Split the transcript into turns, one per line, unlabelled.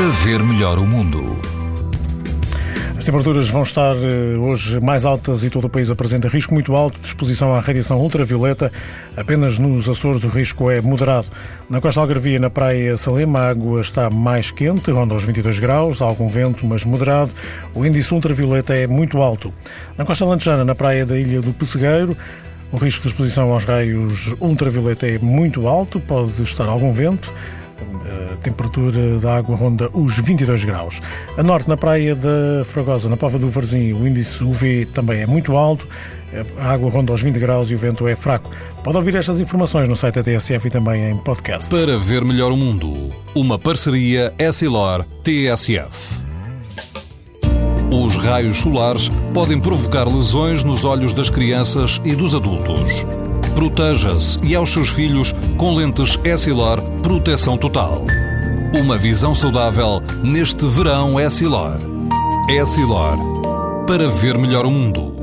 para ver melhor o mundo.
As temperaturas vão estar eh, hoje mais altas e todo o país apresenta risco muito alto de exposição à radiação ultravioleta. Apenas nos Açores o risco é moderado. Na costa algarvia, na praia Salema, a água está mais quente, ronda aos 22 graus, há algum vento, mas moderado. O índice ultravioleta é muito alto. Na costa alentejana, na praia da Ilha do Pessegueiro, o risco de exposição aos raios ultravioleta é muito alto, pode estar algum vento. A temperatura da água ronda os 22 graus. A norte, na praia da Fragosa, na Pova do Varzim, o índice UV também é muito alto. A água ronda aos 20 graus e o vento é fraco. Pode ouvir estas informações no site da TSF e também em podcast.
Para ver melhor o mundo, uma parceria Essilor-TSF. Os raios solares podem provocar lesões nos olhos das crianças e dos adultos. Proteja-se e aos seus filhos com lentes Essilor Proteção Total. Uma visão saudável neste verão Essilor. Essilor. Para ver melhor o mundo.